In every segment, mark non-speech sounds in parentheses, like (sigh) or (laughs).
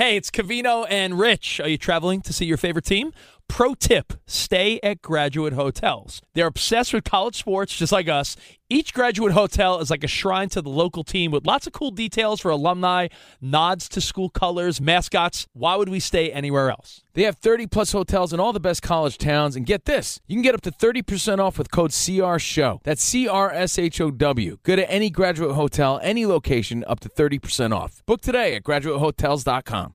Hey, it's Covino and Rich. Are you traveling to see your favorite team? Pro tip stay at graduate hotels. They're obsessed with college sports, just like us. Each graduate hotel is like a shrine to the local team with lots of cool details for alumni, nods to school colors, mascots. Why would we stay anywhere else? They have 30 plus hotels in all the best college towns. And get this you can get up to 30% off with code CRSHOW. That's C R S H O W. Go to any graduate hotel, any location, up to 30% off. Book today at graduatehotels.com.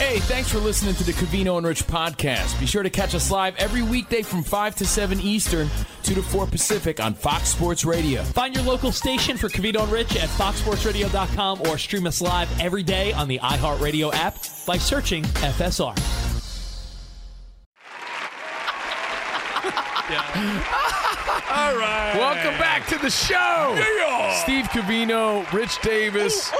Hey, thanks for listening to the Covino and Rich podcast. Be sure to catch us live every weekday from 5 to 7 Eastern, 2 to 4 Pacific on Fox Sports Radio. Find your local station for Covino and Rich at foxsportsradio.com or stream us live every day on the iHeartRadio app by searching FSR. All right. Welcome back to the show. Steve Covino, Rich Davis.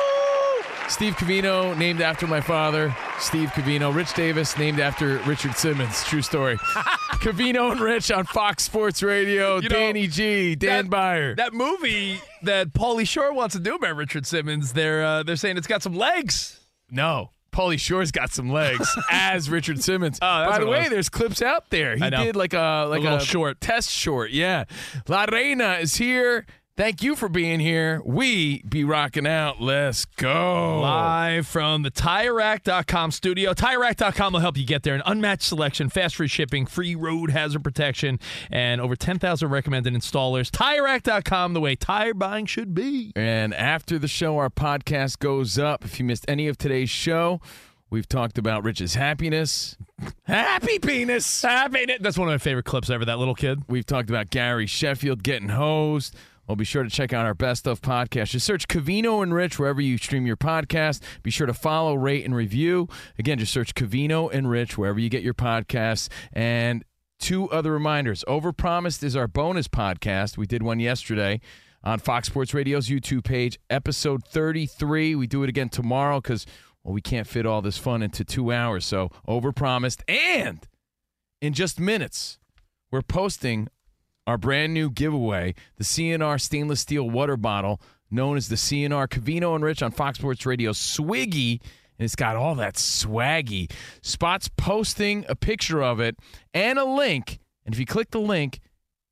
Steve Covino, named after my father. Steve Covino. Rich Davis, named after Richard Simmons. True story. (laughs) Covino and Rich on Fox Sports Radio. You know, Danny G, Dan that- Byer. That movie that Pauly Shore wants to do about Richard Simmons, they're uh, they're saying it's got some legs. No. Pauly Shore's got some legs (laughs) as Richard Simmons. Oh, By the way, there's clips out there. He did like a like little short. test short. Yeah. La Reina is here. Thank you for being here. We be rocking out. Let's go. Live from the TireRack.com studio. TireRack.com will help you get there. An unmatched selection, fast free shipping, free road hazard protection, and over 10,000 recommended installers. TireRack.com, the way tire buying should be. And after the show, our podcast goes up. If you missed any of today's show, we've talked about Rich's happiness. Happy penis. Happy That's one of my favorite clips ever, that little kid. We've talked about Gary Sheffield getting hosed. Well, be sure to check out our best of podcast. Just search Covino and Rich wherever you stream your podcast. Be sure to follow, rate, and review. Again, just search Covino and Rich wherever you get your podcasts. And two other reminders. Overpromised is our bonus podcast. We did one yesterday on Fox Sports Radio's YouTube page, episode 33. We do it again tomorrow because, well, we can't fit all this fun into two hours. So, overpromised. And in just minutes, we're posting our brand new giveaway, the CNR stainless steel water bottle known as the CNR Covino and Rich on Fox Sports Radio Swiggy. And it's got all that swaggy. Spot's posting a picture of it and a link. And if you click the link,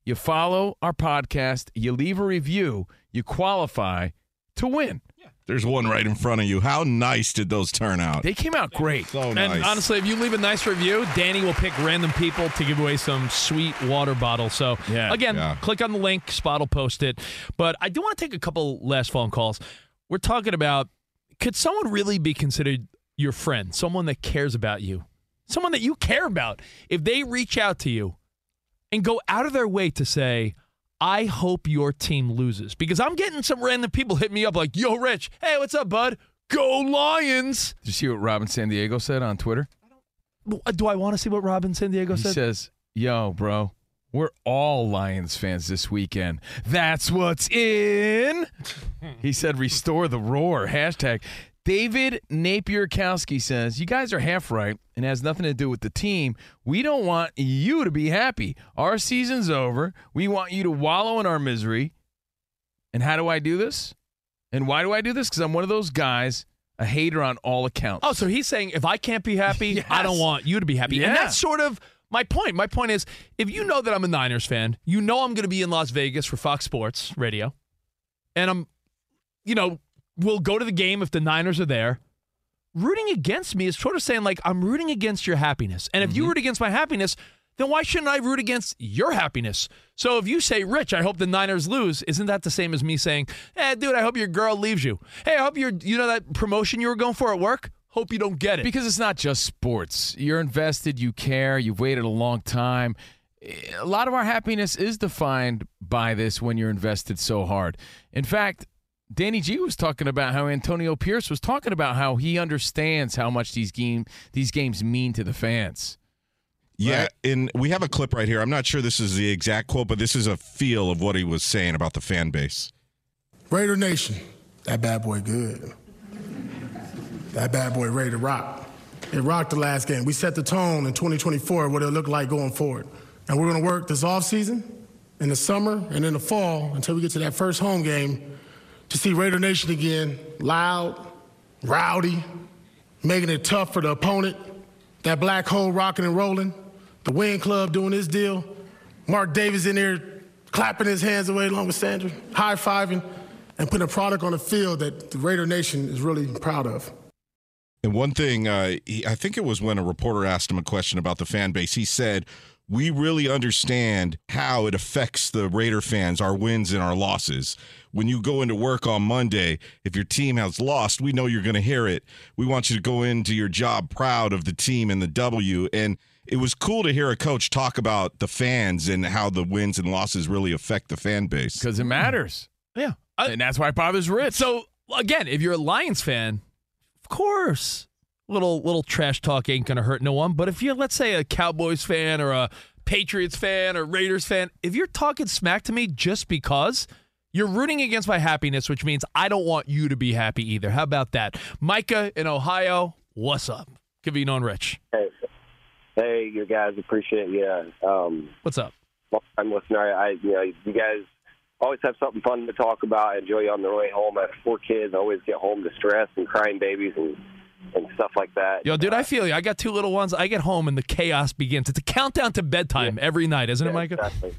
you follow our podcast, you leave a review, you qualify to win. There's one right in front of you. How nice did those turn out? They came out great. So nice. And honestly, if you leave a nice review, Danny will pick random people to give away some sweet water bottles. So, Yeah, again, yeah. click on the link, Spot will post it. But I do want to take a couple last phone calls. We're talking about could someone really be considered your friend, someone that cares about you, someone that you care about? If they reach out to you and go out of their way to say, I hope your team loses. Because I'm getting some random people hit me up like, yo, Rich, hey, what's up, bud? Go Lions. Did you see what Robin San Diego said on Twitter? Uh, do I want to see what Robin San Diego He said? He says, Yo, bro, we're all Lions fans this weekend. That's what's in. (laughs) he said, Restore the roar. Hashtag. David Napier-Kowski says, You guys are half right and has nothing to do with the team. We don't want you to be happy. Our season's over. We want you to wallow in our misery. And how do I do this? And why do I do this? Because I'm one of those guys, a hater on all accounts. Oh, so he's saying if I can't be happy, (laughs) I don't want you to be happy. Yeah. And that's sort of my point. My point is if you know that I'm a Niners fan, you know I'm going to be in Las Vegas for Fox Sports Radio, and I'm, you know, we'll go to the game if the Niners are there. Rooting against me is sort of saying, like, I'm rooting against your happiness. And if Mm-hmm. you root against my happiness, then why shouldn't I root against your happiness? So if you say, Rich, I hope the Niners lose, isn't that the same as me saying, eh, dude, I hope your girl leaves you? Hey, I hope you're, you know, that promotion you were going for at work? Hope you don't get it. Because it's not just sports. You're invested, you care, you've waited a long time. A lot of our happiness is defined by this when you're invested so hard. In fact, Danny G was talking about how Antonio Pierce was talking about how he understands how much these game these games mean to the fans. Yeah, Right. and we have a clip right here. I'm not sure this is the exact quote, but this is a feel of what he was saying about the fan base. Raider Nation, that bad boy good. That bad boy ready to rock. It rocked the last game. We set the tone in 2024 what it'll look like going forward. And we're gonna work this offseason, in the summer, and in the fall until we get to that first home game to see Raider Nation again, loud, rowdy, making it tough for the opponent. That black hole rocking and rolling. The Win Club doing his deal. Mark Davis in there clapping his hands away along with Sandra, high fiving, and putting a product on the field that the Raider Nation is really proud of. And one thing, uh, he, I think it was when a reporter asked him a question about the fan base, he said, We really understand how it affects the Raider fans, our wins and our losses. When you go into work on Monday, if your team has lost, we know you're going to hear it. We want you to go into your job proud of the team and the W. And it was cool to hear a coach talk about the fans and how the wins and losses really affect the fan base. Because it matters. yeah. I- And that's why it bothers Rich. So again, if you're a Lions fan, of course, little little trash talk ain't gonna hurt no one. But if you're, let's say, a Cowboys fan or a Patriots fan or Raiders fan, if you're talking smack to me just because you're rooting against my happiness, which means I don't want you to be happy either. How about that, Micah in Ohio? What's up? Covino and Rich. Hey, hey, you guys, appreciate you. Um, What's up? I'm listening. I, you know, you guys always have something fun to talk about. I enjoy you on the way home. I have four kids. I always get home distressed and crying babies and and stuff like that. Yo, dude, I feel you. I got two little ones. I get home and the chaos begins. It's a countdown to bedtime every night, isn't it, Micah? Exactly.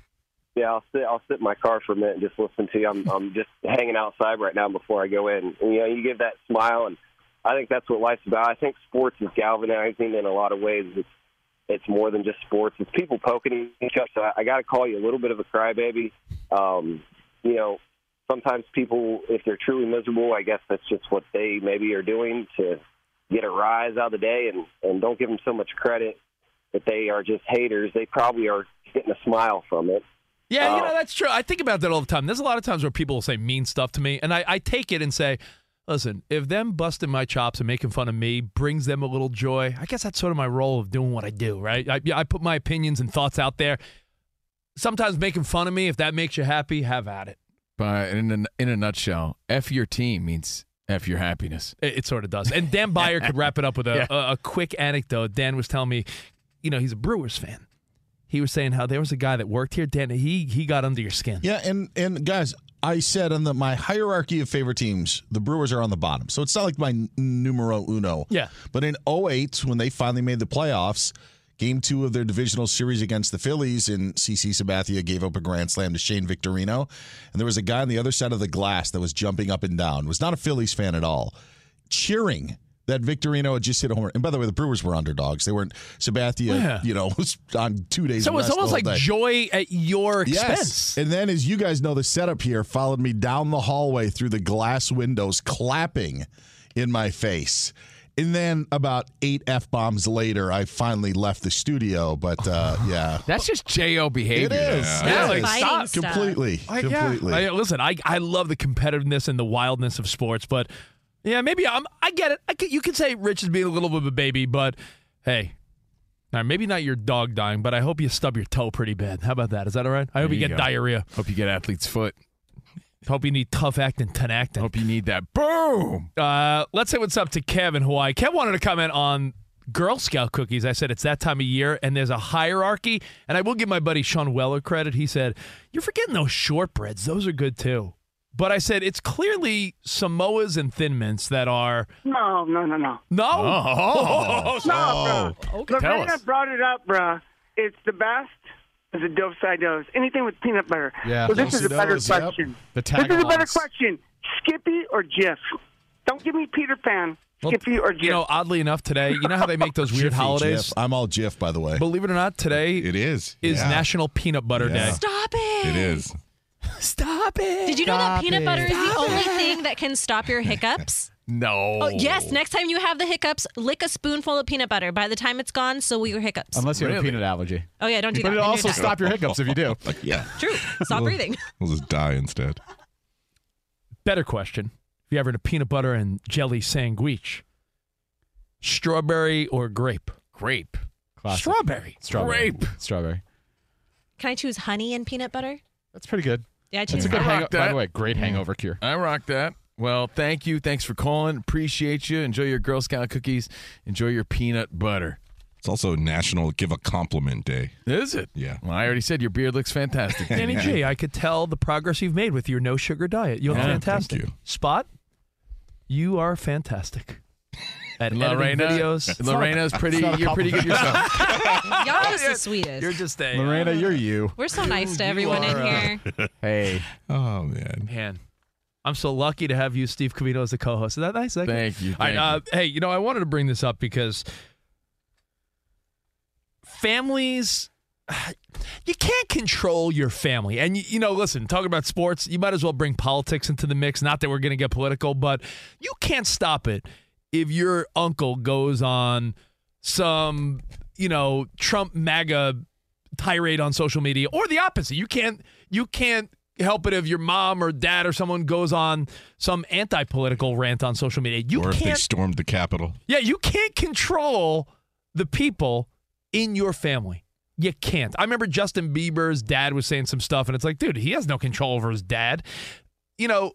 Yeah, I'll sit. I'll sit in my car for a minute and just listen to you. I'm, I'm just hanging outside right now before I go in. And, you know, you give that smile, and I think that's what life's about. I think sports is galvanizing in a lot of ways. It's it's more than just sports. It's people poking each other. So I, I got to call you a little bit of a crybaby. Um, you know, sometimes people, if they're truly miserable, I guess that's just what they maybe are doing to get a rise out of the day. And and don't give them so much credit that they are just haters. They probably are getting a smile from it. Yeah, you know, um, that's true. I think about that all the time. There's a lot of times where people will say mean stuff to me, and I, I take it and say, listen, if them busting my chops and making fun of me brings them a little joy, I guess that's sort of my role of doing what I do, right? I, I put my opinions and thoughts out there. Sometimes making fun of me, if that makes you happy, have at it. But in a, in a nutshell, F your team means F your happiness. It, it sort of does. And Dan Byer could wrap it up with a, (laughs) a, a quick anecdote. Dan was telling me, you know, he's a Brewers fan. He was saying how there was a guy that worked here. Dan, he he got under your skin. Yeah, and and guys, I said on the my hierarchy of favorite teams, the Brewers are on the bottom. So it's not like my numero uno. Yeah. But in 08, when they finally made the playoffs, game two of their divisional series against the Phillies, and CC Sabathia gave up a grand slam to Shane Victorino. And there was a guy on the other side of the glass that was jumping up and down, was not a Phillies fan at all, cheering that Victorino had just hit a home run. And by the way, the Brewers were underdogs. They weren't Sabathia, Yeah. you know, (laughs) was on two days. So it's almost like day. joy at your expense. Yes. And then, as you guys know, the setup here followed me down the hallway through the glass windows, clapping in my face. And then, about eight f bombs later, I finally left the studio. But uh, (laughs) yeah, That's just Jo behavior. it is. Yeah, It like, stop. completely, I- yeah. completely. I- listen, I I love the competitiveness and the wildness of sports, but yeah, maybe I'm. I get it. I can, you could say Rich is being a little bit of a baby, but hey. Now, maybe not your dog dying, but I hope you stub your toe pretty bad. How about that? Is that all right? I hope There you you get go. diarrhea. Hope you get athlete's foot. Hope you need tough acting, Tinactin. Hope you need that. Boom. Uh, let's say what's up to Kevin Hawaii. Kev wanted to comment on Girl Scout cookies. I said it's that time of year and there's a hierarchy. And I will give my buddy Sean Weller credit. He said, You're forgetting those shortbreads. Those are good too. But I said it's clearly Samoas and Thin Mints that are. No, no, no, no. No. Oh. (laughs) No, bro. Tell Lorena us. brought it up, bruh. It's the best. Is a dope side dose. Anything with peanut butter. Yeah, So this is a better Dose, yep. question. The This is a better question. Skippy or Jif? Don't give me Peter Pan. Skippy or Jif? You know, oddly enough, today, you know how they make those weird Jiffy, holidays? Jif. I'm all Jif, by the way. Believe it or not, today It is. is Yeah. National Peanut Butter Yeah. Day. Stop it. It is. Stop it. Did you know that Stop peanut it. butter is the Stop only it. thing that can stop your hiccups? (laughs) No. Oh, yes. Next time you have the hiccups, lick a spoonful of peanut butter. By the time it's gone, so will your hiccups. Unless you have a Really? peanut allergy. oh, yeah, don't do that. But that. it'll Then also you're done. stop your hiccups if you do. (laughs) Yeah. True. Stop breathing. We'll just die instead. Better question. If you ever had a peanut butter and jelly sandwich, strawberry or grape? Grape. Classic. Strawberry. Strawberry. Grape. Strawberry. Can I choose honey and peanut butter? That's pretty good. Yeah, I That's a good hangover. honey. By the way, great hangover cure. I rock that. Well, thank you. Thanks for calling. Appreciate you. Enjoy your Girl Scout cookies. Enjoy your peanut butter. It's also National Give a Compliment Day. Is it? Yeah. Well, I already said your beard looks fantastic. (laughs) Danny G, I could tell the progress you've made with your no sugar diet. You look Yeah, thank fantastic. you. Spot, you are fantastic. At Lorena, videos. (laughs) Lorena's pretty. it's not a You're pretty good yourself. (laughs) Y'all are just the sweetest. You're just a Lorena, you're you. We're so nice to You everyone in are, uh, here. (laughs) Hey. Oh man. man. I'm so lucky to have you, Steve Covino, as the co-host. Is that nice? Is that good? Thank you. All right, thank uh, you. hey, you know, I wanted to bring this up because families, you can't control your family. And, you, you know, listen, talking about sports, you might as well bring politics into the mix. Not that we're going to get political, but you can't stop it if your uncle goes on some, you know, Trump MAGA tirade on social media or the opposite. You can't, you can't help it if your mom or dad or someone goes on some anti-political rant on social media. You or if they stormed the Capitol. yeah, you can't control the people in your family. You can't. I remember Justin Bieber's dad was saying some stuff, and it's like, dude, he has no control over his dad. You know,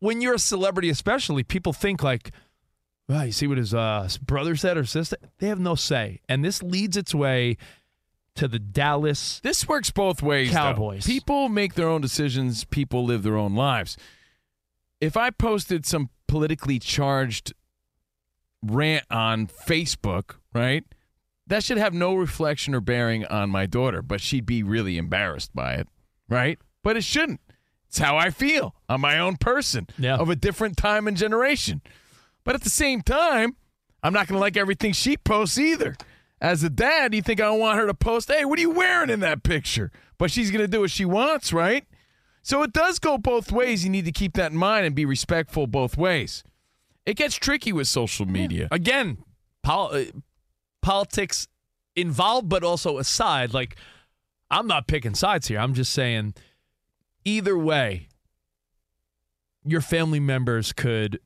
when you're a celebrity, especially, people think like, well, you see what his uh, brother said or sister? They have no say. And this leads its way to the Dallas. This works both ways. though. Cowboys. People make their own decisions. People live their own lives. If I posted some politically charged rant on Facebook, right? That should have no reflection or bearing on my daughter, but she'd be really embarrassed by it, right? But it shouldn't. It's how I feel. I'm my own person Yeah. of a different time and generation. But at the same time, I'm not going to like everything she posts either. As a dad, you think I don't want her to post, hey, what are you wearing in that picture? But she's going to do what she wants, right? So it does go both ways. You need to keep that in mind and be respectful both ways. It gets tricky with social media. Again, pol- uh, politics involved, but also aside. Like, I'm not picking sides here. I'm just saying, either way, your family members could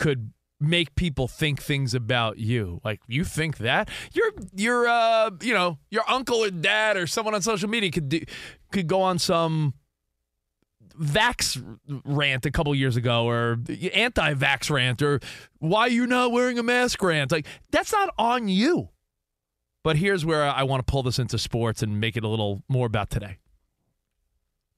could make people think things about you. Like you think that? Your your uh you know your uncle or dad or someone on social media could do, could go on some vax rant a couple years ago or anti-vax rant or why you not wearing a mask rant. Like that's not on you. But here's where i want to pull this into sports and make it a little more about today.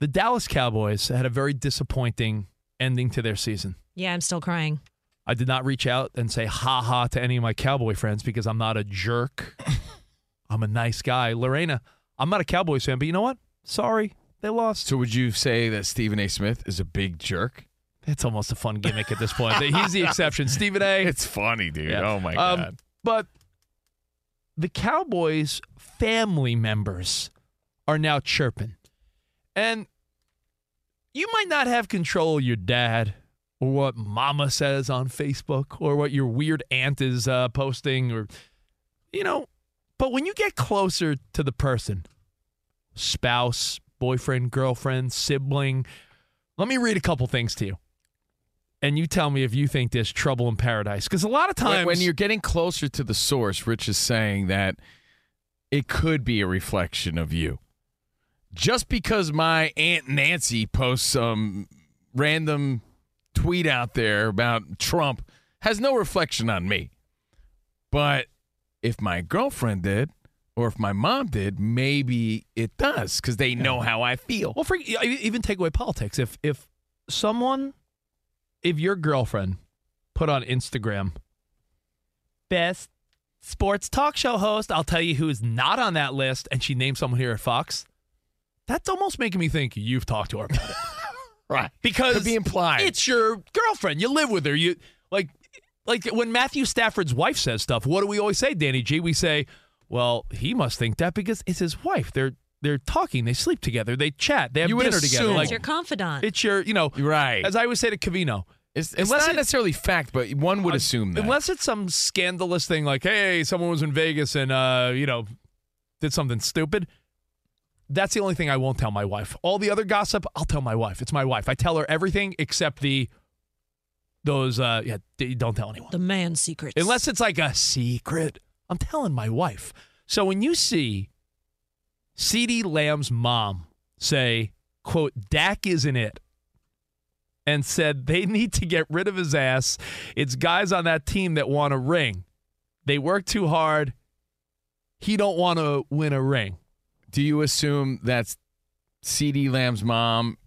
The dallas cowboys had a very disappointing ending to their season. Yeah, I'm still crying. I did not reach out and say ha ha to any of my cowboy friends because i'm not a jerk (laughs) i'm a nice guy lorena i'm not a cowboys fan but you know what sorry they lost So would you say that Stephen A. Smith is a big jerk? It's almost a fun gimmick at this point. He's the (laughs) exception. Stephen A. It's funny, dude. Yeah. Oh my Um, god. But the Cowboys family members are now chirping. And you might not have control of your dad or what mama says on Facebook or what your weird aunt is uh, posting or, you know, but when you get closer to the person, spouse, boyfriend, girlfriend, sibling, let me read a couple things to you. And you tell me if you think there's trouble in paradise. Because a lot of times. when you're getting closer to the source, Rich is saying that it could be a reflection of you. Just because my Aunt Nancy posts some random tweet out there about Trump has no reflection on me. But if my girlfriend did, or if my mom did, maybe it does because they know how I feel. Well, for, even take away politics. If if someone, if your girlfriend put on Instagram, best sports talk show host, I'll tell you who is not on that list, and she named someone here at Fox. That's almost making me think you've talked to her about it, (laughs) Right. (laughs) because Could be implied. It's your girlfriend. You live with her. You like like when Matthew Stafford's wife says stuff, what do we always say, Danny G? We say, well, he must think that because it's his wife. They're they're talking, they sleep together, they chat, they have You would dinner together. assume. Like It's your confidant. it's your, you know, Right. as I always say to Covino, It's, it's Unless not it- necessarily fact, but one would Uh, assume that. Unless it's some scandalous thing like, hey, someone was in Vegas and uh, you know, did something stupid. That's the only thing I won't tell my wife. All the other gossip, I'll tell my wife. It's my wife. I tell her everything except the those uh yeah, don't tell anyone. the man secrets. Unless it's like a secret. I'm telling my wife. So when you see CeeDee Lamb's mom say, quote, Dak isn't it, and said they need to get rid of his ass. It's guys on that team that want a ring. They work too hard. He don't want to win a ring. Do you assume that's CeeDee Lamb's mom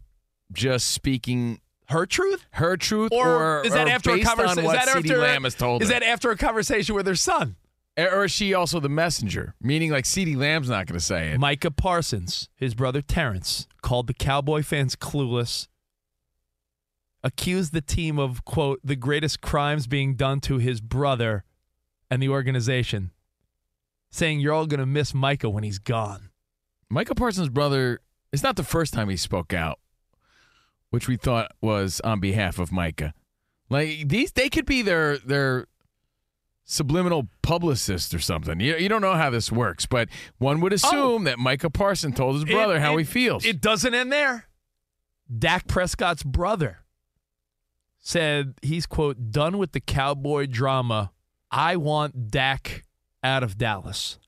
just speaking Her truth? her truth, Or, is that or after a conversation? Is that CeeDee Lamb has told Is her? that after a conversation with her son? or is she also the messenger? Meaning, like CeeDee Lamb's not going to say it. Micah Parsons, his brother Terrence, called the Cowboy fans clueless, accused the team of, quote, the greatest crimes being done to his brother and the organization, saying you're all going to miss Micah when he's gone. Michael Parsons' brother. It's not the first time he spoke out, which we thought was on behalf of Micah. Like these, they could be their their subliminal publicist or something. You, you don't know how this works, but one would oh. assume that Micah Parsons told his brother It- how it- he feels. It doesn't end there. Dak Prescott's brother said he's, quote, done with the cowboy drama. I want Dak out of Dallas.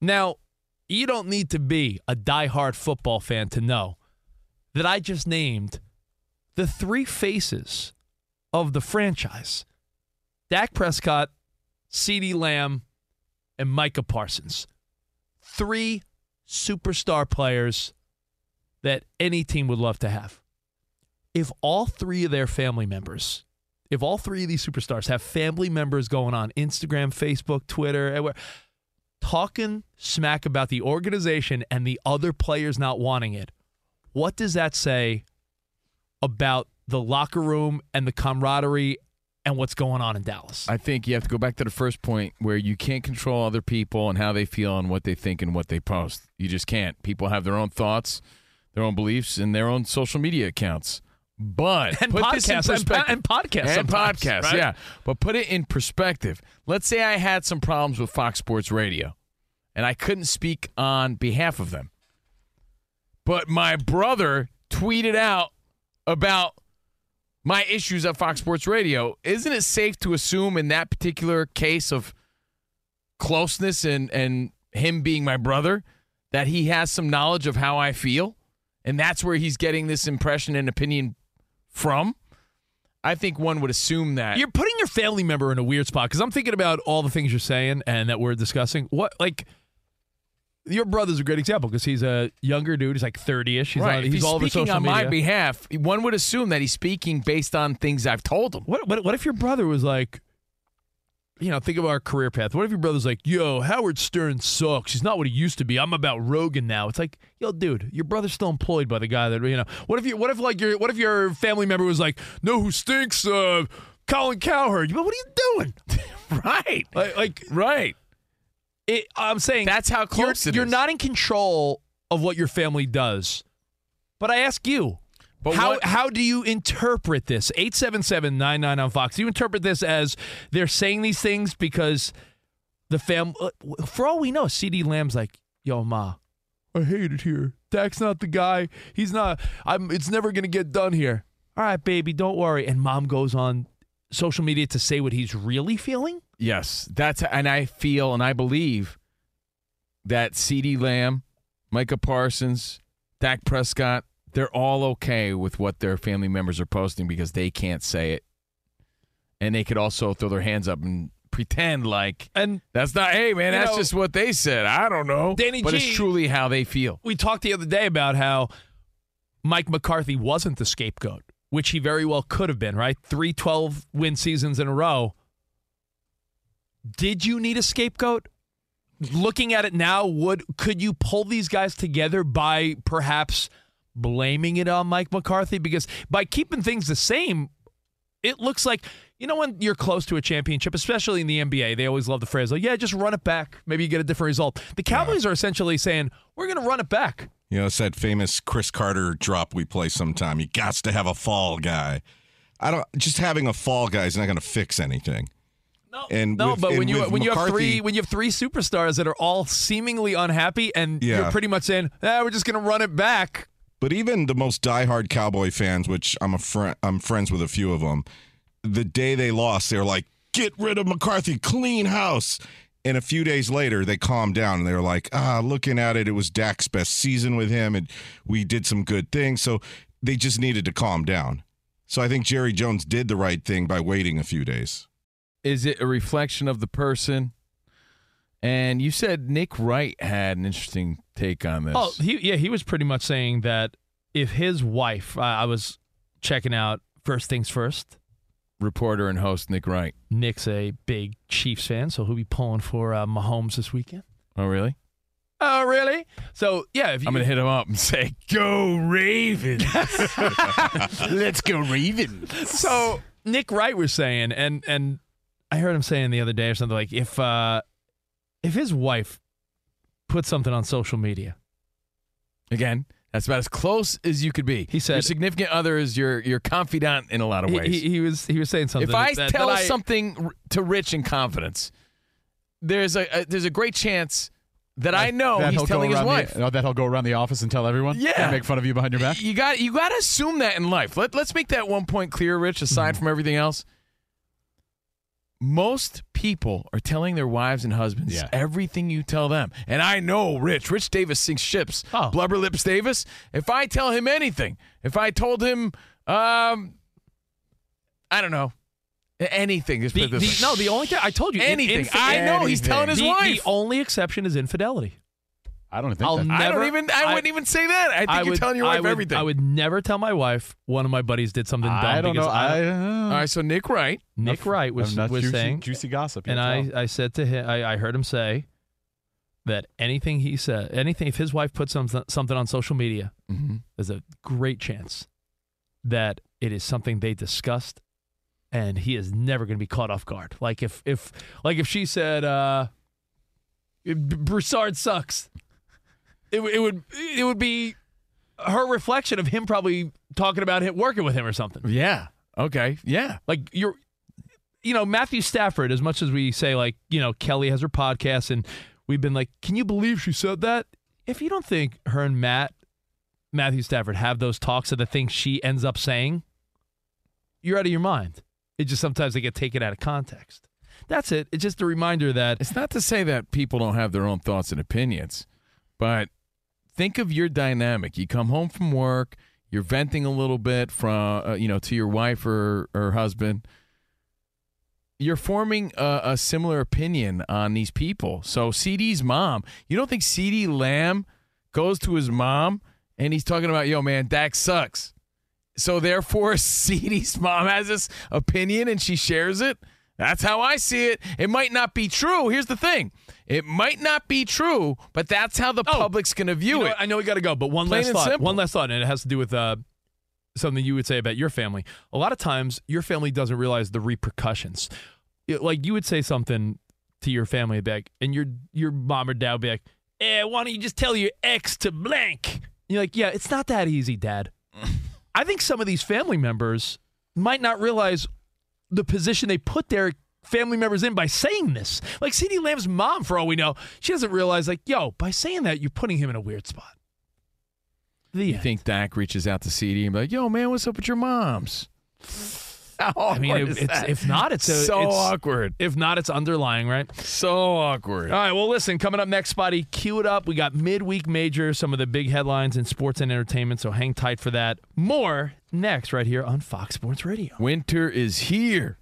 Now, you don't need to be a diehard football fan to know that I just named the three faces of the franchise Dak Prescott, CeeDee Lamb, and Micah Parsons. Three superstar players that any team would love to have. If all three of their family members, if all three of these superstars have family members going on Instagram, Facebook, Twitter, everywhere, talking smack about the organization and the other players not wanting it, what does that say about the locker room and the camaraderie and what's going on in Dallas? I think you have to go back to the first point where you can't control other people and how they feel and what they think and what they post. You just can't. People have their own thoughts, their own beliefs, and their own social media accounts. But And put this in podcasts, and po- and podcasts and podcasts, right? yeah. But put it in perspective. Let's say I had some problems with Fox Sports Radio, and I couldn't speak on behalf of them. But my brother tweeted out about my issues at Fox Sports Radio. Isn't it safe to assume in that particular case of closeness and, and him being my brother that he has some knowledge of how I feel? And that's where he's getting this impression and opinion from? I think one would assume that. You're putting your family member in a weird spot because I'm thinking about all the things you're saying and that we're discussing. What like your brother's a great example because he's a younger dude. He's like 30ish. He's, right. on, he's, he's all over speaking social on media. my behalf, one would assume that he's speaking based on things I've told him. What, what what if your brother was like, you know, think of our career path. What if your brother's like, yo, Howard Stern sucks. He's not what he used to be. I'm about Rogan now. It's like, yo, dude, your brother's still employed by the guy that you know. What if you? What if like your? What if your family member was like, no, who stinks? Uh, Colin Cowherd. Go, What are you doing? (laughs) right. Like, like right. It, I'm saying That's how close you're, it you're is. not in control of what your family does. But I ask you, But how what- how do you interpret this? 877-99 on Fox. Do you interpret this as they're saying these things because the fam uh, for all we know, CeeDee Lamb's like, "Yo, ma, I hate it here. Dak's not the guy. He's not I'm it's never going to get done here." All right, baby, don't worry. And mom goes on social media to say what he's really feeling? Yes, that's and I feel and I believe that CeeDee Lamb, Micah Parsons, Dak Prescott, they're all okay with what their family members are posting because they can't say it, and they could also throw their hands up and pretend like and that's not. Hey, man, that's know, just what they said. I don't know, Danny but G- it's truly how they feel. we talked the other day about how Mike McCarthy wasn't the scapegoat, which he very well could have been, right? Three 12 win seasons in a row. Did you need a scapegoat? Looking at it now, would could you pull these guys together by perhaps blaming it on Mike McCarthy? Because by keeping things the same, it looks like You know when you're close to a championship, especially in the NBA, they always love the phrase like, "Yeah, just run it back. Maybe you get a different result." The Cowboys are essentially saying, "We're going to run it back." You know, it's that famous Cris Carter drop we play sometime. You got to have a fall guy. I don't just having a fall guy is not going to fix anything. No, and no, with- but and when you when you have three when you have three superstars that are all seemingly unhappy, and Yeah. you're pretty much saying, "Ah, we're just going to run it back." But even the most diehard Cowboy fans, which I'm a friend, I'm friends with a few of them. The day they lost, they were like, "Get rid of McCarthy, clean house." And a few days later, they calmed down and they were like, "Ah, looking at it, it was Dak's best season with him, and we did some good things." So they just needed to calm down. So I think Jerry Jones did the right thing by waiting a few days. Is it a reflection of the person? And you said Nick Wright had an interesting take on this. Oh, he yeah, he was pretty much saying that if his wife, I I was checking out first things first. Reporter and host Nick Wright. Nick's a big Chiefs fan, so he'll be pulling for uh, Mahomes this weekend. Oh, really? Oh, really? So yeah, if you, I'm gonna hit him up and say, "Go Ravens! (laughs) Let's go Ravens!" So Nick Wright was saying, and and I heard him saying the other day or something like, if uh, if his wife put something on social media, Again, that's about as close as you could be. He said- your significant other is your your confidant in a lot of ways. he, he was he was saying something. if I that, tell that I- something to Rich in confidence, there's a, a there's a great chance that, I know that he's telling his wife. The, oh, that he'll go around the office and tell everyone. Yeah. and make fun of you behind your back. You got you got to assume that in life. Let Let's make that one point clear, Rich. Mm-hmm. Aside from everything else, most people are telling their wives and husbands Yeah. everything you tell them. And I know Rich. Rich Davis sinks ships. Oh. Blubber Lips Davis. If I tell him anything, if I told him, um, I don't know, anything. The, the- no, the only thing I told you in- Anything. I know he's telling his the, wife. The only exception is infidelity. I don't think I'll that. I don't even. I, I- wouldn't even say that. I think I you're would, telling your I wife would- everything. I would never tell my wife one of my buddies did something dumb. I don't know. because I, I, uh, All right. So Nick Wright. Nick Wright was enough was juicy, saying, juicy gossip. and I, well. I said to him, I, I heard him say that anything he said, anything if his wife puts something something on social media, Mm-hmm. there's a great chance that it is something they discussed, and he is never going to be caught off guard. Like if if like if she said, uh, Broussard sucks, it, it would it would be her reflection of him probably talking about him working with him or something. Yeah. Okay. Yeah. Like you're, you know, Matthew Stafford. As much as we say, like, you know, Kelly has her podcast, and we've been like, can you believe she said that? If you don't think her and Matt, Matthew Stafford, have those talks of the things she ends up saying, you're out of your mind. It just sometimes they get taken out of context. That's it. It's just a reminder that It's not to say that people don't have their own thoughts and opinions, but think of your dynamic. You come home from work, you're venting a little bit from, uh, you know, to your wife or, or husband. You're forming a, a similar opinion on these people. So CeeDee's mom, you don't think CeeDee Lamb goes to his mom and he's talking about, yo, man, Dak sucks. So therefore, (laughs) CeeDee's mom has this opinion and she shares it. That's how I see it. It might not be true. Here's the thing: it might not be true, but that's how the public's going to view Oh, You know, it. I know we got to go, but one Plain last thought. simple. One last thought, and it has to do with uh, something you would say about your family. A lot of times, your family doesn't realize the repercussions. It- like you would say something to your family back, and your your mom or dad would be like, "Eh, why don't you just tell your ex to blank?" And you're like, "Yeah, it's not that easy, Dad." (laughs) I think some of these family members might not realize the position they put their family members in by saying this. Like CeeDee Lamb's mom, for all we know, she doesn't realize, like, yo, by saying that, you're putting him in a weird spot. The you end. think Dak reaches out to CeeDee and be like, "Yo, man, what's up with your moms?" (laughs) How I mean, awkward it- is it's, that? if not, it's a, so it's- awkward. If not, it's underlying, right? So awkward. All right. Well, listen. Coming up next, Spotty, cue it up. We got midweek major, some of the big headlines in sports and entertainment. So hang tight for that. More next, right here on Fox Sports Radio. Winter is here.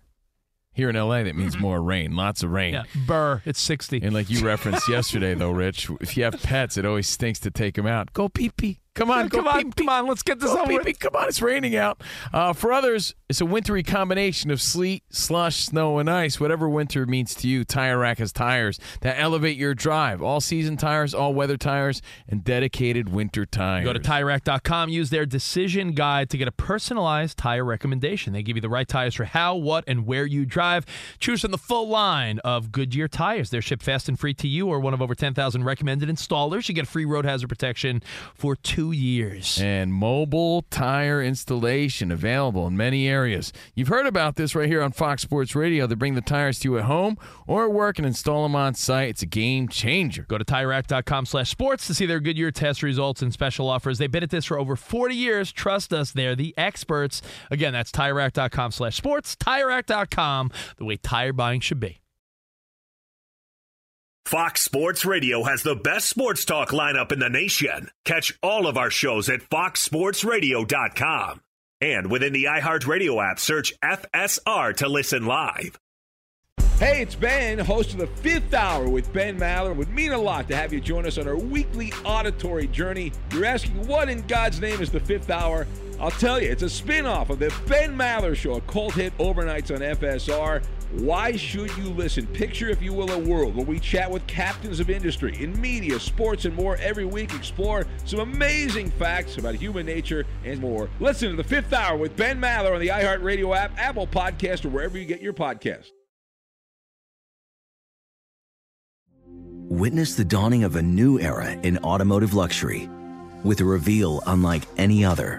Here in LA, that means mm-hmm. more rain, lots of rain. Yeah, burr. It's sixty. And like you referenced (laughs) yesterday, though, Rich, if you have pets, it always stinks to take them out. Go pee pee. Come on, come on, come on. Let's get this over. Come on, it's raining out. Uh, for others, it's a wintry combination of sleet, slush, snow, and ice. Whatever winter means to you, Tire Rack has tires that elevate your drive. All season tires, all weather tires, and dedicated winter tires. Go to TireRack.com, use their decision guide to get a personalized tire recommendation. They give you the right tires for how, what, and where you drive. Choose from the full line of Goodyear tires. They're shipped fast and free to you or one of over 10,000 recommended installers. You get free road hazard protection for two years. and mobile tire installation available in many areas. You've heard about this right here on Fox Sports Radio. They bring the tires to you at home or at work and install them on site. It's a game changer. Go to TireRack.com slash sports to see their Goodyear test results and special offers. They've been at this for over 40 years. Trust us, they're the experts. Again, that's TireRack.com slash sports. TireRack.com, the way tire buying should be. Fox Sports Radio has the best sports talk lineup in the nation. Catch all of our shows at foxsportsradio.com. And within the iHeartRadio app, search FSR to listen live. Hey, it's Ben, host of the Fifth Hour with Ben Maller. It would mean a lot to have you join us on our weekly auditory journey. You're asking, what in God's name is the Fifth Hour? I'll tell you, it's a spin off of the Ben Maller Show, a cult hit overnights on FSR. Why should you listen? Picture, if you will, a world where we chat with captains of industry in media, sports, and more every week. Explore some amazing facts about human nature and more. Listen to the Fifth Hour with Ben Maller on the iHeartRadio app, Apple Podcast, or wherever you get your podcast. Witness the dawning of a new era in automotive luxury with a reveal unlike any other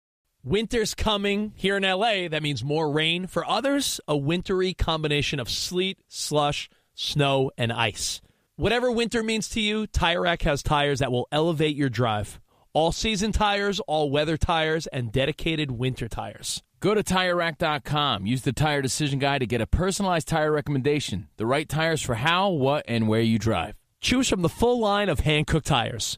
Winter's coming here in LA. That means more rain. For others, a wintry combination of sleet, slush, snow, and ice. Whatever winter means to you, Tire Rack has tires that will elevate your drive. All season tires, all weather tires, and dedicated winter tires. Go to TireRack.com. Use the Tire Decision Guide to get a personalized tire recommendation. The right tires for how, what, and where you drive. Choose from the full line of Hankook tires.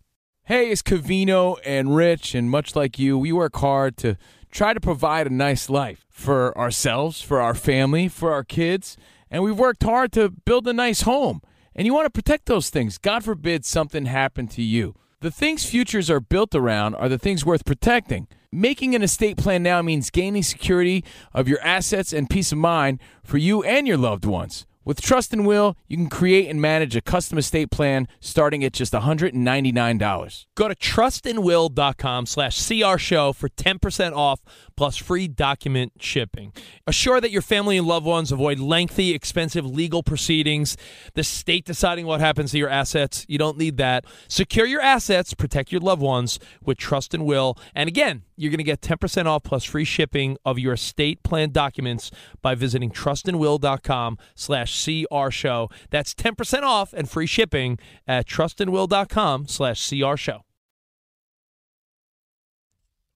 Hey, it's Covino and Rich, and much like you, we work hard to try to provide a nice life for ourselves, for our family, for our kids, and we've worked hard to build a nice home. And you want to protect those things. God forbid something happen to you. The things futures are built around are the things worth protecting. Making an estate plan now means gaining security of your assets and peace of mind for you and your loved ones. With Trust and Will, you can create and manage a custom estate plan starting at just $199. Go to trustandwill.com slash show for 10% off plus free document shipping. Assure that your family and loved ones avoid lengthy, expensive legal proceedings, the state deciding what happens to your assets. You don't need that. Secure your assets, protect your loved ones with Trust and Will. And again, you're going to get 10% off plus free shipping of your estate plan documents by visiting trustandwill.com slash CR show. That's 10% off and free shipping at trustandwill.com slash CR show.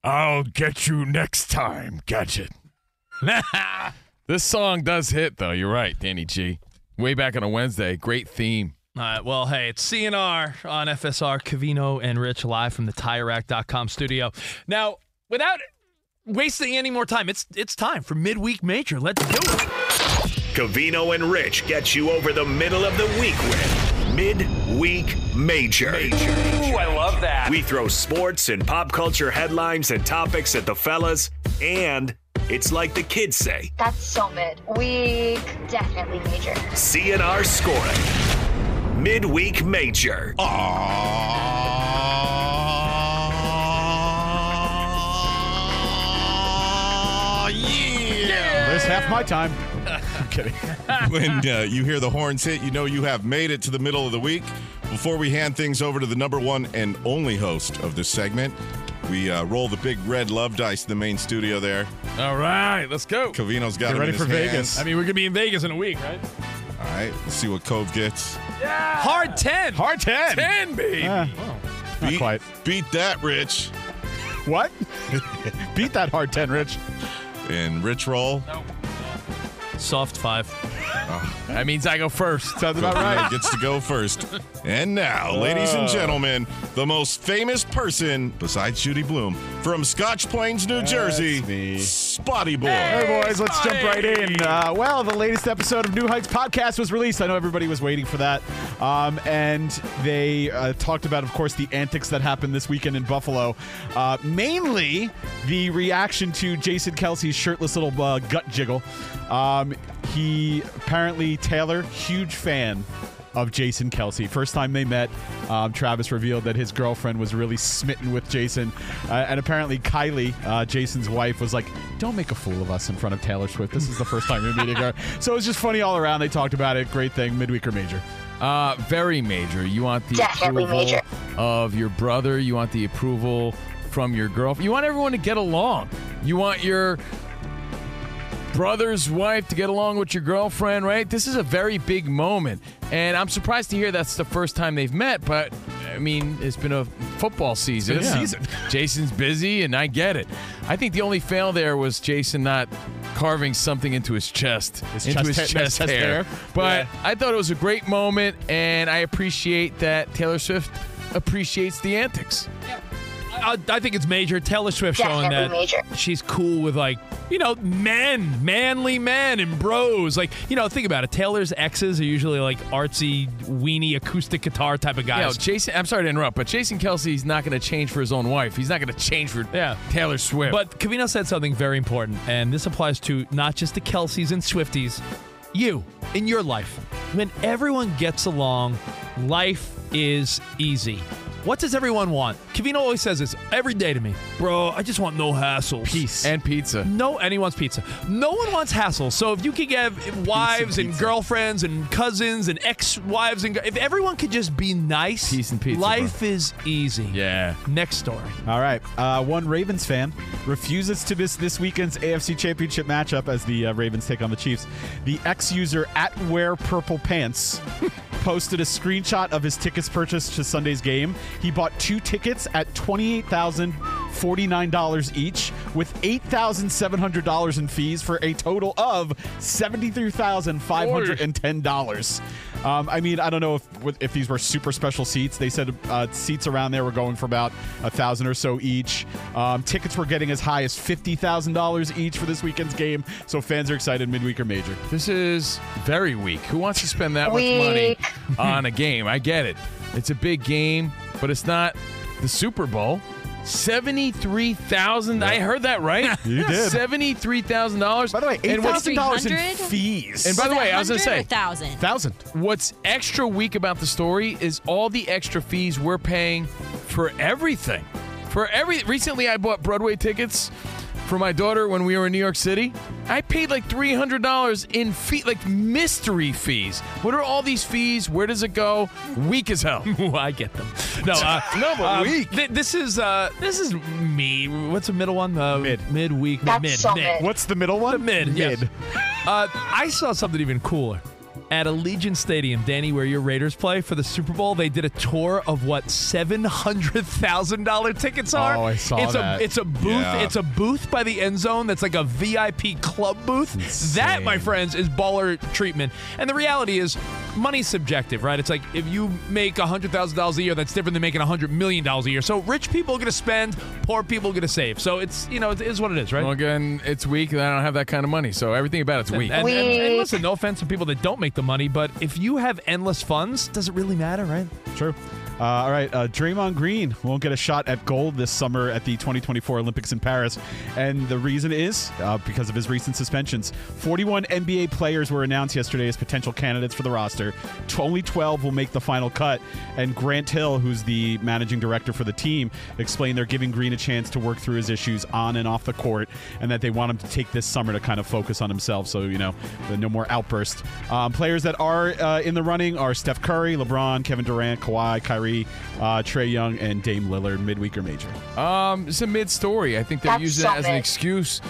I'll get you next time, Gadget. (laughs) this song does hit, though. You're right, Danny G. Way back on a Wednesday. Great theme. All right. Well, hey, it's CNR on FSR, Covino and Rich live from the TireRack.com studio. Now, without wasting any more time, it's it's time for midweek major. Let's do it. Covino and Rich get you over the middle of the week with Midweek Major. Ooh, I love that. We throw sports and pop culture headlines and topics at the fellas, and it's like the kids say That's so mid. Week definitely major. CNR scoring. Midweek Major. yeah. Half my time. I'm (laughs) kidding. (laughs) when uh, you hear the horns hit, you know you have made it to the middle of the week. Before we hand things over to the number one and only host of this segment, we uh, roll the big red love dice in the main studio there. All right, let's go. Covino's got Get ready in for his Vegas. hands. I mean, we're gonna be in Vegas in a week, right? All right, let's see what Cove gets. Yeah! Hard ten. Hard 10. Ten, baby. Uh, not Beat, quite. beat that, Rich. What? (laughs) Beat that hard 10, Rich. And Rich roll. Soft five. Ah. That means I go first. Sounds about Covino right. gets to go first. And now, ladies and gentlemen, the most famous person besides Judy Blume from Scotch Plains, New That's Jersey, me. Spotty Boy. Hey, boys, let's jump right in. Uh, well, the latest episode of New Heights podcast was released. I know everybody was waiting for that. Um, and they uh, talked about, of course, the antics that happened this weekend in Buffalo. Uh, mainly the reaction to Jason Kelce's shirtless little uh, gut jiggle. Um, he apparently, Taylor, huge fan of Jason Kelce. First time they met, um, Travis revealed that his girlfriend was really smitten with Jason. Uh, and apparently, Kylie, uh, Jason's wife, was like, Don't make a fool of us in front of Taylor Swift. This is the first time you're meeting her. (laughs) So it was just funny all around. They talked about it. Great thing. Midweek or major. Uh, very major. You want the Definitely approval major. of your brother. You want the approval from your girlfriend. You want everyone to get along. You want your brother's wife to get along with your girlfriend, right? This is a very big moment. And I'm surprised to hear that's the first time they've met, but I mean, it's been a football season. been a season. (laughs) Jason's busy, and I get it. I think the only fail there was Jason not carving something into his chest, His into chest his hair- chest, chest hair. hair. But Yeah. I thought it was a great moment, and I appreciate that Taylor Swift appreciates the antics. I, I think it's major. Taylor Swift showing Definitely that major. she's cool with like you know men, manly men, and bros. Like you know, think about it. Taylor's exes are usually like artsy, weenie, acoustic guitar type of You know, guys. Jason, I'm sorry to interrupt, but Jason Kelce's not going to change for his own wife. He's not going to change for Yeah. Taylor Swift. But Covino said something very important, and this applies to not just the Kelces and Swifties, you in your life. When everyone gets along, life is easy. What does everyone want? Covino always says this every day to me, bro. I just want no hassles. Peace. and pizza. No, and he wants pizza. No one wants hassle. So if you could get wives and, pizza. girlfriends and cousins and ex-wives and if everyone could just be nice, Peace and pizza, life is easy. Yeah. Next story. All right. Uh, one Ravens fan refuses to miss this weekend's AFC Championship matchup as the uh, Ravens take on the Chiefs. The ex user at Wear Purple Pants (laughs) posted a screenshot of his tickets purchased to Sunday's game. He bought two tickets at $28,049 each with $8,700 in fees for a total of $73,510. Um, I mean, I don't know if if these were super special seats. They said uh, seats around there were going for about a thousand or so each. Um, tickets were getting as high as fifty thousand dollars each for this weekend's game. So fans are excited. Midweek or major. This is very weak. Who wants to spend that much money on a game? I get it. It's a big game, but it's not the Super Bowl. Seventy-three thousand. I heard that right. (laughs) You did. Seventy-three thousand dollars. By the way, eight And what's thousand dollars in fees. And by the way, I was gonna Hundred or say, thousand. thousand. What's extra weak about the story is all the extra fees we're paying for everything. For every recently I bought Broadway tickets for my daughter when we were in New York City. I paid like $300 in fee like mystery fees. What are all these fees? Where does it go? Weak as hell. (laughs) Ooh, I get them. No, (laughs) uh, No, but um, weak. th- this is uh, this is me. What's the middle one? Uh, Mid. Midweek. That's mid. so mid. mid. What's the middle one? The mid. yes. Uh, I saw something even cooler. At Allegiant Stadium, Danny, where your Raiders play for the Super Bowl, they did a tour of what seven hundred thousand dollar tickets oh, are. Oh, I saw it's that. A, it's a booth. Yeah. It's a booth by the end zone. That's like a VIP club booth. That, my friends, is baller treatment. And the reality is, money's subjective, right? It's like if you make hundred thousand dollars a year, that's different than making hundred million dollars a year. So rich people are going to spend, poor people are going to save. So it's you know it is what it is, right? Well, again, it's weak, and I don't have that kind of money, so everything about it's weak. And, and, and- and listen, no offense to people that don't make the money, but if you have endless funds, does it really matter, right? True. Uh, all right, uh, Draymond Green won't get a shot at gold this summer at the 2024 Olympics in Paris, and the reason is uh, because of his recent suspensions. 41 NBA players were announced yesterday as potential candidates for the roster. Only 12 will make the final cut, and Grant Hill, who's the managing director for the team, explained they're giving Green a chance to work through his issues on and off the court, and that they want him to take this summer to kind of focus on himself. So you know, no more outburst. Um, players that are uh, in the running are Steph Curry, LeBron, Kevin Durant, Kawhi, Kyrie, uh, Trae Young, and Dame Lillard. Midweek or major? Um, it's a mid story. I think they're That's using it as an excuse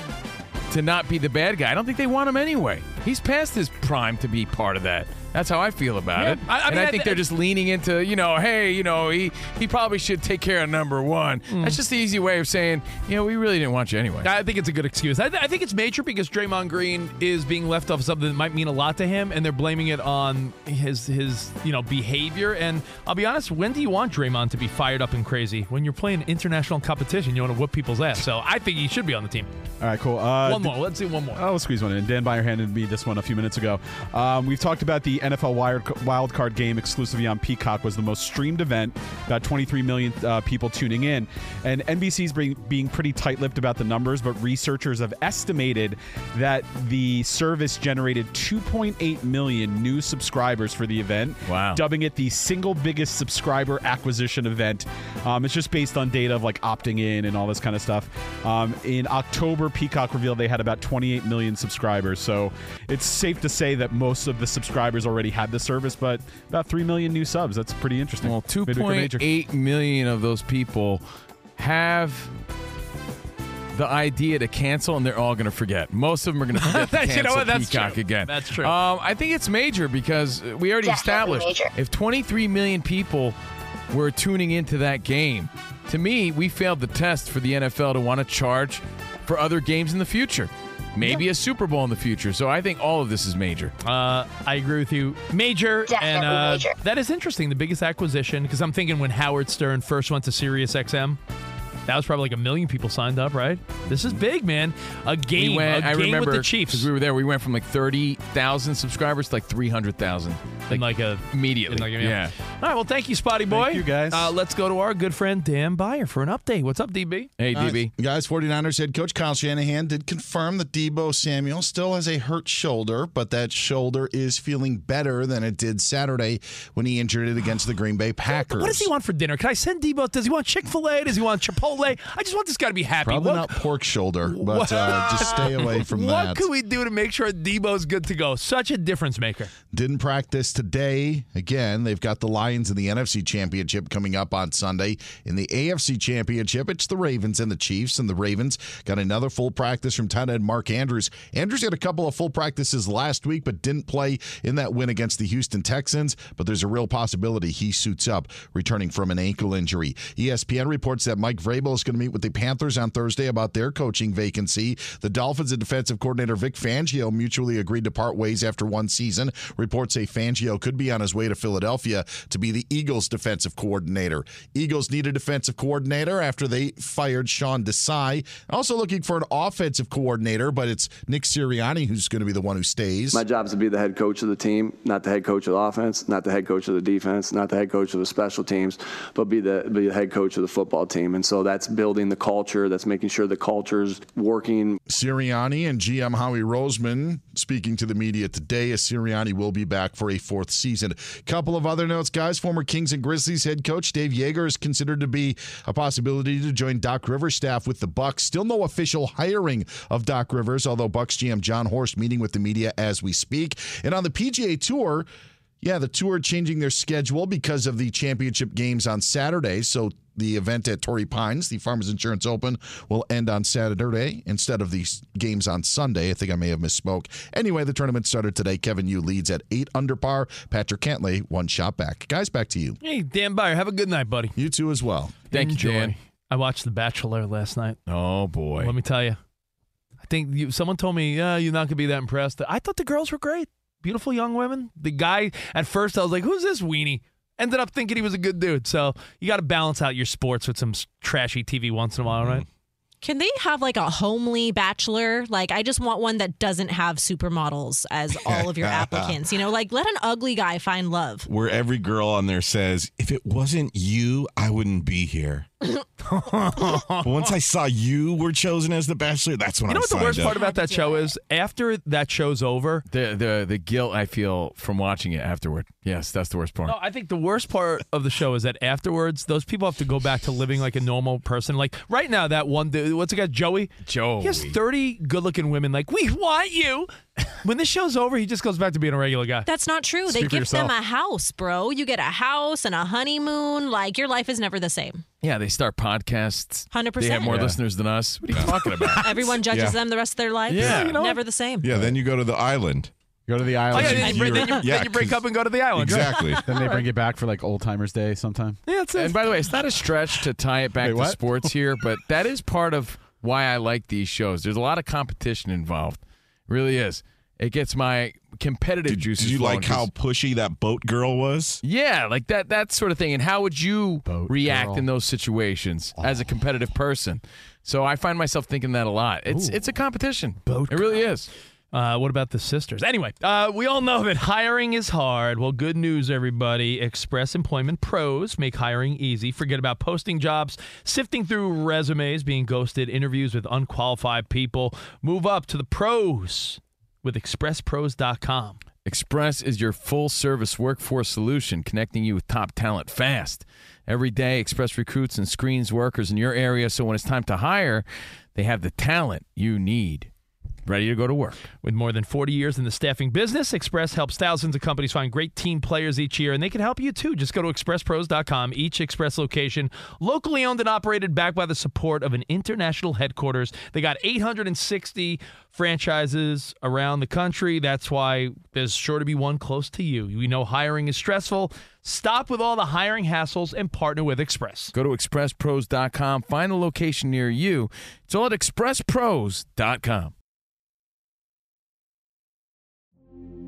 to not be the bad guy. I don't think they want him anyway. He's past his prime to be part of that. That's how I feel about Yeah, it. I- I and mean, I I think th- they're just leaning into, you know, hey, you know, he he probably should take care of number one. Mm. That's just the easy way of saying, you know, we really didn't want you anyway. I think it's a good excuse. I, I think it's major because Draymond Green is being left off something that might mean a lot to him, and they're blaming it on his his you know behavior. And I'll be honest, when do you want Draymond to be fired up and crazy? When you're playing international competition, you want to whoop people's ass. So I think he should be on the team. All right, cool. Uh, one more. Let's do one more. Oh, we'll squeeze one in. Dan Beyer handed me this one a few minutes ago. Um, we've talked about the NFL wild, wild card game exclusively on Peacock was the most streamed event. About 23 million uh, people tuning in, and NBC's being, being pretty tight-lipped about the numbers. But researchers have estimated that the service generated 2.8 million new subscribers for the event. Wow. dubbing it the single biggest subscriber acquisition event. Um, it's just based on data of like opting in and all this kind of stuff. Um, in October, Peacock revealed they had about 28 million subscribers. So it's safe to say that most of the subscribers already had the service, but about 3 million new subs. That's pretty interesting. Well, Midweek or major. 2.8 million of those people have the idea to cancel, and they're all going to forget. Most of them are going (laughs) to forget to You know cancel what? That's Peacock true. again. That's true. Um, I think it's major because we already Definitely established major. if 23 million people were tuning into that game, to me, we failed the test for the NFL to want to charge for other games in the future. Maybe a Super Bowl in the future. So I think all of this is major. Uh, I agree with you. Major and uh, major. that is interesting. The biggest acquisition because I'm thinking when Howard Stern first went to Sirius XM. That was probably like a million people signed up, right? This is big, man. A game, we went, a I game remember with the Chiefs. 'cause we were there. We went from like 30,000 subscribers to like 300,000. in like a immediately. in like a- yeah. All right. Well, thank you, Spotty Boy. you, guys. Uh, let's go to our good friend Dan Beyer for an update. What's up, DB? Hey, Uh, DB. guys, 49ers head coach Kyle Shanahan did confirm that Deebo Samuel still has a hurt shoulder, but that shoulder is feeling better than it did Saturday when he injured it against the Green Bay Packers. What does he want for dinner? Can I send Deebo? Does he want Chick Fil A? Does he want Chipotle? I just want this guy to be happy. Probably What- not pork shoulder, (laughs) but uh, just stay away from (laughs) what that. What could we do to make sure Deebo's good to go? Such a difference maker. Didn't practice today. Again, they've got the Lions in the NFC Championship coming up on Sunday. In the AFC Championship, it's the Ravens and the Chiefs, and the Ravens got another full practice from tight end Mark Andrews. Andrews had a couple of full practices last week, but didn't play in that win against the Houston Texans. But there's a real possibility he suits up, returning from an ankle injury. ESPN reports that Mike Vrabel is going to meet with the Panthers on Thursday about their coaching vacancy. The Dolphins and defensive coordinator Vic Fangio mutually agreed to part ways after one season. Reports say Fangio could be on his way to Philadelphia to be the Eagles' defensive coordinator. Eagles need a defensive coordinator after they fired Sean Desai. Also looking for an offensive coordinator, but it's Nick Sirianni who's going to be the one who stays. My job is to be the head coach of the team, not the head coach of the offense, not the head coach of the defense, not the head coach of the special teams, but be the be the head coach of the football team. And so that's building the culture. That's making sure the culture's working. Sirianni and GM Howie Roseman speaking to the media today as Sirianni will be back for a fourth season. Couple of other notes, guys. Former Kings and Grizzlies head coach Dave Joerger is considered to be a possibility to join Doc Rivers' staff with the Bucks. Still no official hiring of Doc Rivers, although Bucks GM Jon Horst meeting with the media as we speak. And on the PGA Tour, yeah, the tour changing their schedule because of the championship games on Saturday. So the event at Torrey Pines, the Farmers Insurance Open, will end on Saturday instead of the games on Sunday. I think I may have misspoke. Anyway, the tournament started today. Kevin Yu leads at eight under par. Patrick Cantlay one shot back. Guys, back to you. Hey, Dan Beyer, have a good night, buddy. You too as well. Thank you, Enjoy. Dan. I watched The Bachelor last night. Oh, boy. Let me tell you. I think you, someone told me, yeah, you're not going to be that impressed. I thought the girls were great. beautiful young women. The guy at first I was like, "Who's this weenie?" Ended up thinking he was a good dude. So you got to balance out your sports with some trashy TV once in a while, mm-hmm. right? Can they have like a homely bachelor? Like, I just want one that doesn't have supermodels as all of your (laughs) applicants. You know, like let an ugly guy find love. Where every girl on there says, "If it wasn't you, I wouldn't be here." But once I saw you were chosen as the bachelor, that's when You I know what the worst up. part about that show is? After that show's over, The the the guilt I feel from watching it afterward. Yes, that's the worst part. No, I think the worst part of the show is that afterwards, those people have to go back to living like a normal person. Like right now, that one dude, what's it got, Joey? Joey. He has 30 good looking women like, we want you. When this show's over, he just goes back to being a regular guy. That's not true. Speak they for give them a house, bro. You get a house and a honeymoon. Like your life is never the same. Yeah, they start podcasts. 100%. They have more Yeah. listeners than us. What are you talking about? (laughs) Everyone judges Yeah. them the rest of their life. Yeah. You know never the same. Yeah, then you go to the island. Go to the Oh, island. yeah, then, you, break- then you, Yeah, then you break 'cause- up and go to the island. Exactly. (laughs) then they bring it back for like Old Timers Day sometime. Yeah, that's it. And by the way, it's not a stretch to tie it back Wait, to what? sports here, but that is part of why I like these shows. There's a lot of competition involved. It really is. It gets my competitive Did, juices. did you flowing like how pushy that boat girl was? Yeah, like that that sort of thing. And how would you react girl. in those situations as a competitive person? So I find myself thinking that a lot. It's it's a competition. Boat it really is. Uh, what about the sisters? Anyway, uh, we all know that hiring is hard. Well, good news, everybody. Express Employment Pros make hiring easy. Forget about posting jobs, sifting through resumes, being ghosted, interviews with unqualified people. Move up to the pros with expresspros.com. Express is your full service workforce solution, connecting you with top talent fast. Every day, Express recruits and screens workers in your area so when it's time to hire, they have the talent you need. Ready to go to work. With more than 40 years in the staffing business, Express helps thousands of companies find great team players each year, and they can help you too. Just go to expresspros.com. Each Express location, locally owned and operated, backed by the support of an international headquarters. They got 860 franchises around the country. That's why there's sure to be one close to you. We know hiring is stressful. Stop with all the hiring hassles and partner with Express. Go to expresspros.com, find a location near you. It's all at expresspros.com.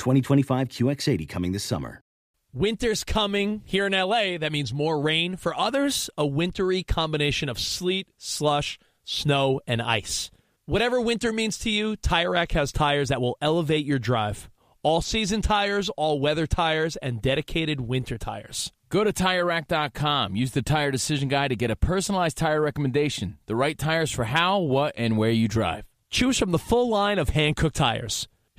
2025 QX80 coming this summer. Winter's coming here in LA. That means more rain. For others, a wintry combination of sleet, slush, snow, and ice. Whatever winter means to you, Tire Rack has tires that will elevate your drive. All season tires, all weather tires, and dedicated winter tires. Go to TireRack.com. Use the Tire Decision Guide to get a personalized tire recommendation. The right tires for how, what, and where you drive. Choose from the full line of Hankook tires.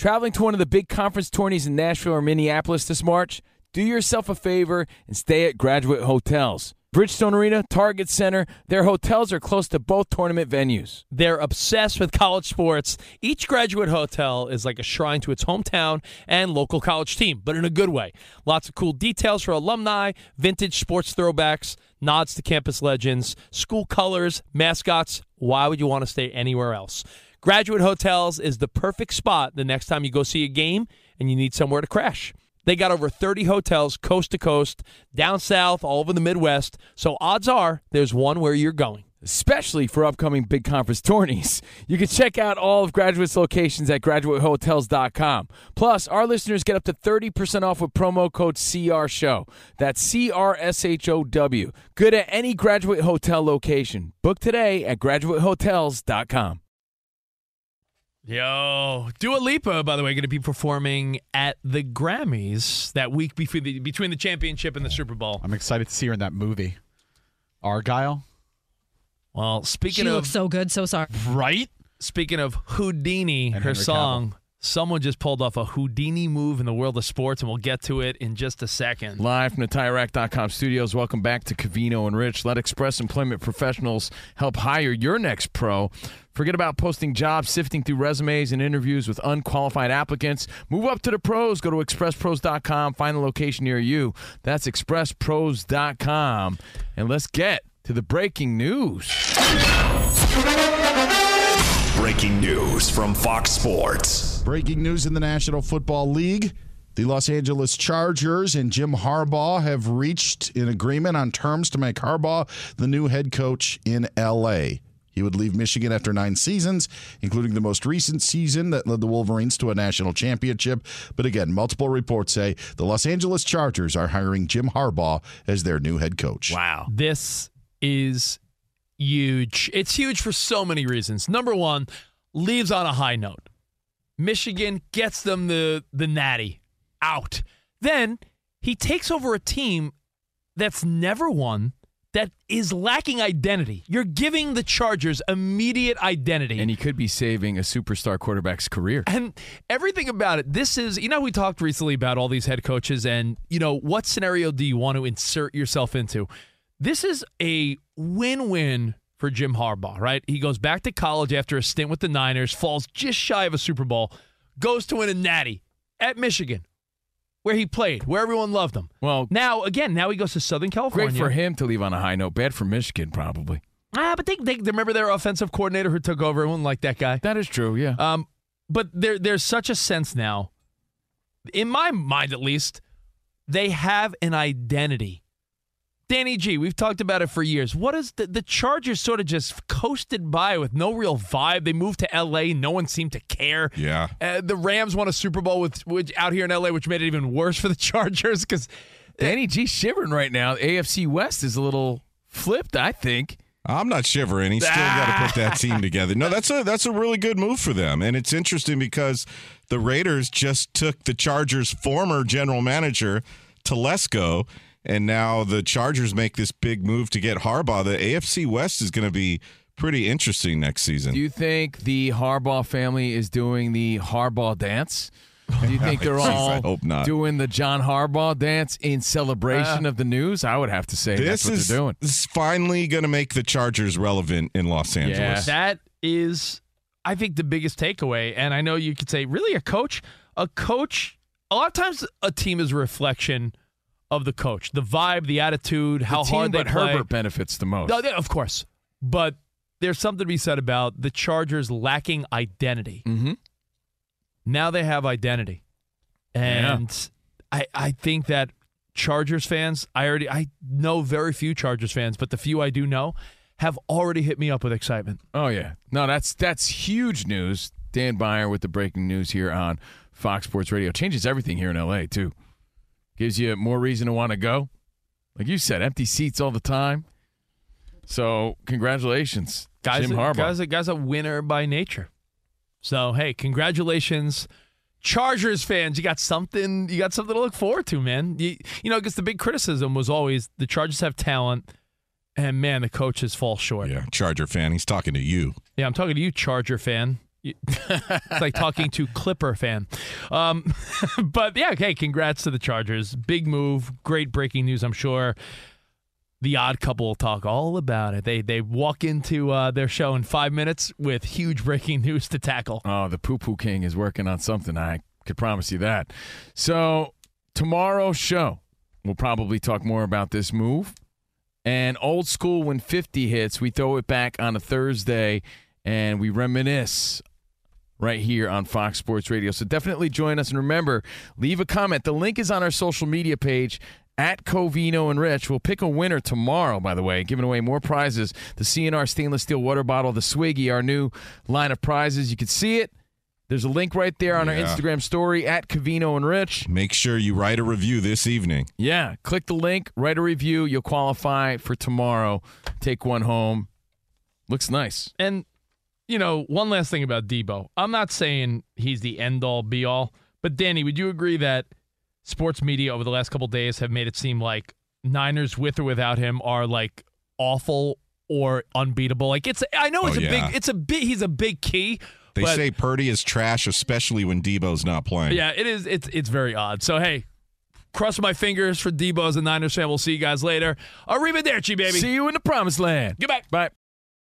Traveling to one of the big conference tourneys in Nashville or Minneapolis this March? Do yourself a favor and stay at Graduate Hotels. Bridgestone Arena, Target Center, their hotels are close to both tournament venues. They're obsessed with college sports. Each graduate hotel is like a shrine to its hometown and local college team, but in a good way. Lots of cool details for alumni, vintage sports throwbacks, nods to campus legends, school colors, mascots. Why would you want to stay anywhere else? Graduate Hotels is the perfect spot the next time you go see a game and you need somewhere to crash. They got over 30 hotels coast to coast, down south, all over the Midwest. So odds are there's one where you're going. especially for upcoming big conference tourneys. You can check out all of Graduate's locations at graduatehotels.com. Plus, our listeners get up to 30% off with promo code CR Show. That's C R S H O W. Good at any Graduate Hotel location. Book today at graduatehotels.com. Yo, Dua Lipa, by the way, going to be performing at the Grammys that week between the, between the championship and the Super Bowl. I'm excited to see her in that movie. Argylle. Well, speaking She of looks so good. So sorry. right, speaking of Houdini, And her Henry song, someone just pulled off a Houdini move in the world of sports, and we'll get to it in just a second. Live from the TireRack.com studios, welcome back to Covino and Rich. Let Express Employment Professionals help hire your next pro. Forget about posting jobs, sifting through resumes and interviews with unqualified applicants. Move up to the pros. Go to expresspros.com, find the location near you. That's expresspros.com. And let's get to the breaking news. Breaking news from Fox Sports. Breaking news in the National Football League. The Los Angeles Chargers and Jim Harbaugh have reached an agreement on terms to make Harbaugh the new head coach in LA. He would leave Michigan after nine seasons, including the most recent season that led the Wolverines to a national championship. But again, multiple reports say the Los Angeles Chargers are hiring Jim Harbaugh as their new head coach. Wow. This is huge. It's huge for so many reasons. Number one, leaves on a high note. Michigan gets them the the natty out. Then he takes over a team that's never won, that is lacking identity. You're giving the Chargers immediate identity. And he could be saving a superstar quarterback's career. And everything about it, this is, you know, we talked recently about all these head coaches and, you know, what scenario do you want to insert yourself into? This is a win win for Jim Harbaugh, right? He goes back to college after a stint with the Niners, falls just shy of a Super Bowl, goes to win a natty at Michigan, where he played, where everyone loved him. Well, now, again, now he goes to Southern California. Great for him to leave on a high note. Bad for Michigan, probably. Ah, but they, they, they remember their offensive coordinator who took over. Everyone liked that guy. That is true, yeah. Um, but there there's such a sense now, in my mind at least, they have an identity. Danny G, we've talked about it for years. What is the the Chargers sort of just coasted by with no real vibe? They moved to LA, no one seemed to care. Yeah. Uh, the Rams won a Super Bowl with which out here in LA, which made it even worse for the (laughs) Chargers because Danny G shivering right now. AFC West is a little flipped, I think. I'm not shivering. He's still got to put that team (laughs) together. No, that's a that's a really good move for them, and it's interesting because the Raiders just took the Chargers' former general manager Telesco, and now the Chargers make this big move to get Harbaugh. The AFC West is going to be pretty interesting next season. Do you think the Harbaugh family is doing the Harbaugh dance? Do you think (laughs) they're Jeez, I all hope not. doing the John Harbaugh dance in celebration uh. of the news? I would have to say this that's what is, they're doing. this is finally going to make the Chargers relevant in Los Angeles. Yeah. That is, I think, the biggest takeaway. And I know you could say, really, a coach? A coach, a lot of times a team is a reflection of the coach, the vibe, the attitude, how the team, hard they but play. Herbert benefits the most. No, yeah, of course. But there's something to be said about the Chargers lacking identity. Mm-hmm. Now they have identity. And I I think that Chargers fans, I already I know very few Chargers fans, but the few I do know have already hit me up with excitement. Oh yeah, no, that's that's huge news. Dan Beyer with the breaking news here on Fox Sports Radio changes everything here in LA too. Gives you more reason to want to go. Like you said, empty seats all the time. So congratulations, Guys, Jim a, Harbaugh. guys, guys a winner by nature. So hey, congratulations. Chargers fans, you got something. You got something to look forward to, man. You, you know, because the big criticism was always the Chargers have talent, and man, the coaches fall short. Yeah, Charger fan. He's talking to you. Yeah, I'm talking to you, Charger fan. (laughs) It's like talking to Clipper fan. Um, (laughs) but yeah, okay, congrats to the Chargers. Big move, great breaking news, I'm sure. The odd couple will talk all about it. They they walk into uh, their show in five minutes with huge breaking (laughs) news to tackle. Oh, the Poo Poo King is working on something. I could promise you that. So, tomorrow's show, we'll probably talk more about this move. And old school, when 50 hits, we throw it back on a Thursday and we reminisce right here on Fox Sports Radio. So definitely join us. And remember, leave a comment. The link is on our social media page at Covino and Rich. We'll pick a winner tomorrow, by the way, giving away more prizes. The CNR stainless steel water bottle, the Swiggy, our new line of prizes. You can see it. There's a link right there on our Instagram story at Covino and Rich. Make sure you write a review this evening. Yeah, click the link, write a review. You'll qualify for tomorrow. Take one home. Looks nice. And, you know, one last thing about Deebo. I'm not saying he's the end all be all, but Danny, would you agree that sports media over the last couple days have made it seem like Niners with or without him are like awful or unbeatable? Like it's I know it's Oh, a yeah. big it's a big he's a big key. They but- say Purdy is trash, especially when Deebo's not playing. Yeah, it is. It's it's very odd. So hey, cross my fingers for Deebo as a Niners fan. We'll see you guys later. Arrivederci, baby. See you in the promised land. Goodbye. Bye.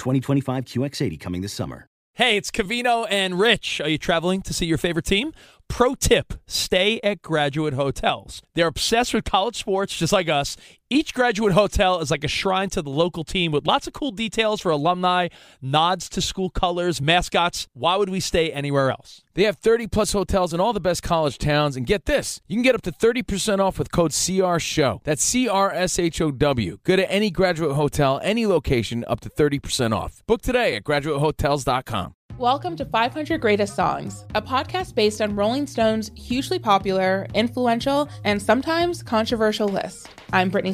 2025 QX80 coming this summer. Hey, it's Covino and Rich. Are you traveling to see your favorite team? Pro tip stay at graduate hotels. They're obsessed with college sports, just like us. Each graduate hotel is like a shrine to the local team with lots of cool details for alumni, nods to school colors, mascots. Why would we stay anywhere else? They have 30 plus hotels in all the best college towns. And get this you can get up to 30% off with code CRSHOW. That's C R S H O W. Go to any graduate hotel, any location, up to 30% off. Book today at graduatehotels.com. Welcome to 500 Greatest Songs, a podcast based on Rolling Stone's hugely popular, influential, and sometimes controversial list. I'm Brittany